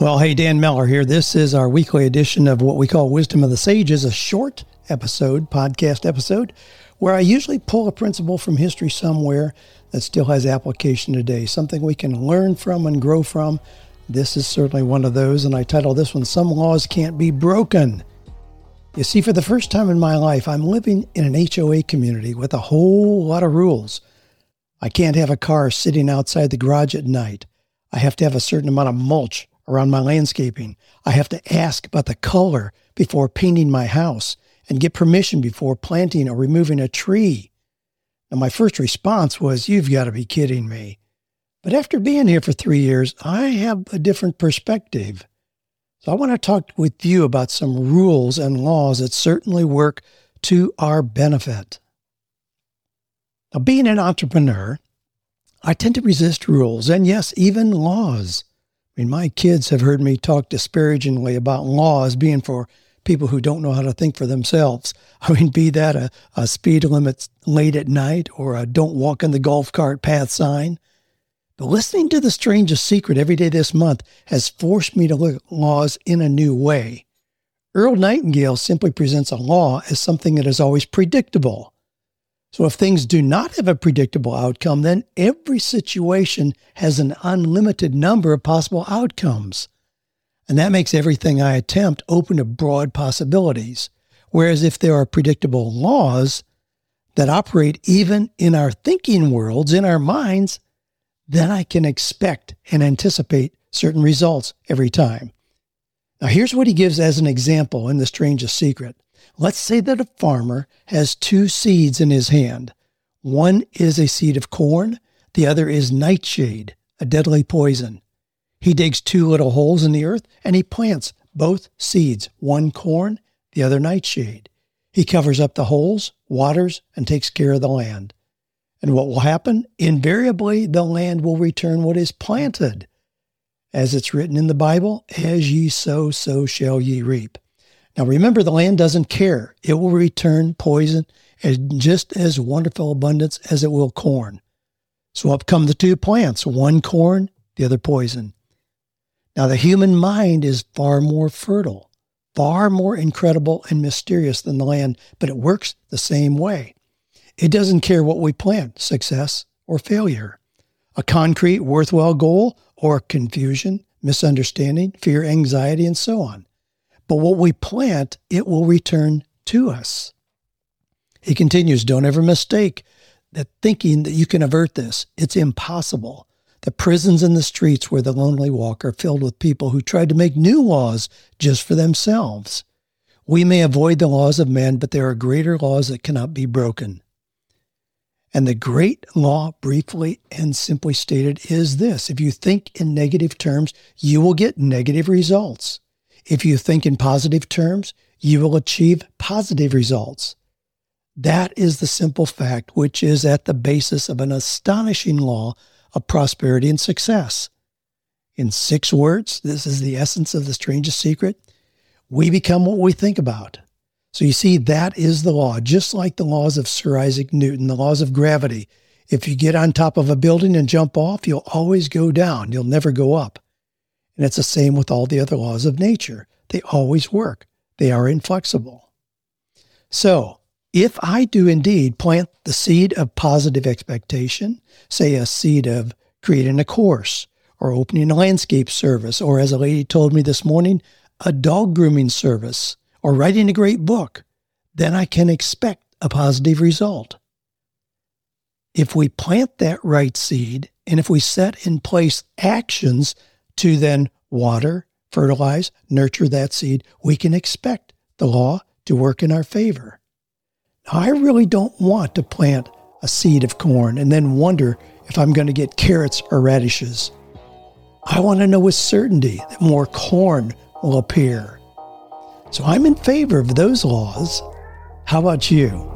Well, hey, Dan Miller here. This is our weekly edition of what we call Wisdom of the Sages, a short episode, podcast episode, where I usually pull a principle from history somewhere that still has application today, something we can learn from and grow from. This is certainly one of those, and I title this one, Some Laws Can't Be Broken. You see, for the first time in my life, I'm living in an HOA community with a whole lot of rules. I can't have a car sitting outside the garage at night. I have to have a certain amount of mulch around my landscaping. I have to ask about the color before painting my house and get permission before planting or removing a tree. Now, my first response was, You've got to be kidding me. But after being here for three years, I have a different perspective. So I want to talk with you about some rules and laws that certainly work to our benefit. Now, being an entrepreneur, I tend to resist rules and, yes, even laws. I mean, my kids have heard me talk disparagingly about laws being for people who don't know how to think for themselves. I mean, be that a, a speed limit late at night or a don't walk in the golf cart path sign. But listening to The Strangest Secret every day this month has forced me to look at laws in a new way. Earl Nightingale simply presents a law as something that is always predictable. So if things do not have a predictable outcome, then every situation has an unlimited number of possible outcomes. And that makes everything I attempt open to broad possibilities. Whereas if there are predictable laws that operate even in our thinking worlds, in our minds, then I can expect and anticipate certain results every time. Now, here's what he gives as an example in The Strangest Secret. Let's say that a farmer has two seeds in his hand. One is a seed of corn, the other is nightshade, a deadly poison. He digs two little holes in the earth and he plants both seeds, one corn, the other nightshade. He covers up the holes, waters, and takes care of the land. And what will happen? Invariably, the land will return what is planted. As it's written in the Bible, as ye sow, so shall ye reap. Now remember, the land doesn't care. It will return poison in just as wonderful abundance as it will corn. So up come the two plants, one corn, the other poison. Now the human mind is far more fertile, far more incredible and mysterious than the land, but it works the same way. It doesn't care what we plant, success or failure, a concrete, worthwhile goal or confusion, misunderstanding, fear, anxiety, and so on. But what we plant, it will return to us. He continues, don't ever mistake that thinking that you can avert this. It's impossible. The prisons and the streets where the lonely walk are filled with people who tried to make new laws just for themselves. We may avoid the laws of men, but there are greater laws that cannot be broken. And the great law, briefly and simply stated, is this if you think in negative terms, you will get negative results. If you think in positive terms, you will achieve positive results. That is the simple fact which is at the basis of an astonishing law of prosperity and success. In six words, this is the essence of the strangest secret. We become what we think about. So you see, that is the law, just like the laws of Sir Isaac Newton, the laws of gravity. If you get on top of a building and jump off, you'll always go down. You'll never go up. And it's the same with all the other laws of nature. They always work, they are inflexible. So, if I do indeed plant the seed of positive expectation, say a seed of creating a course or opening a landscape service, or as a lady told me this morning, a dog grooming service or writing a great book, then I can expect a positive result. If we plant that right seed and if we set in place actions to then water, fertilize, nurture that seed, we can expect the law to work in our favor. Now, I really don't want to plant a seed of corn and then wonder if I'm going to get carrots or radishes. I want to know with certainty that more corn will appear. So I'm in favor of those laws. How about you?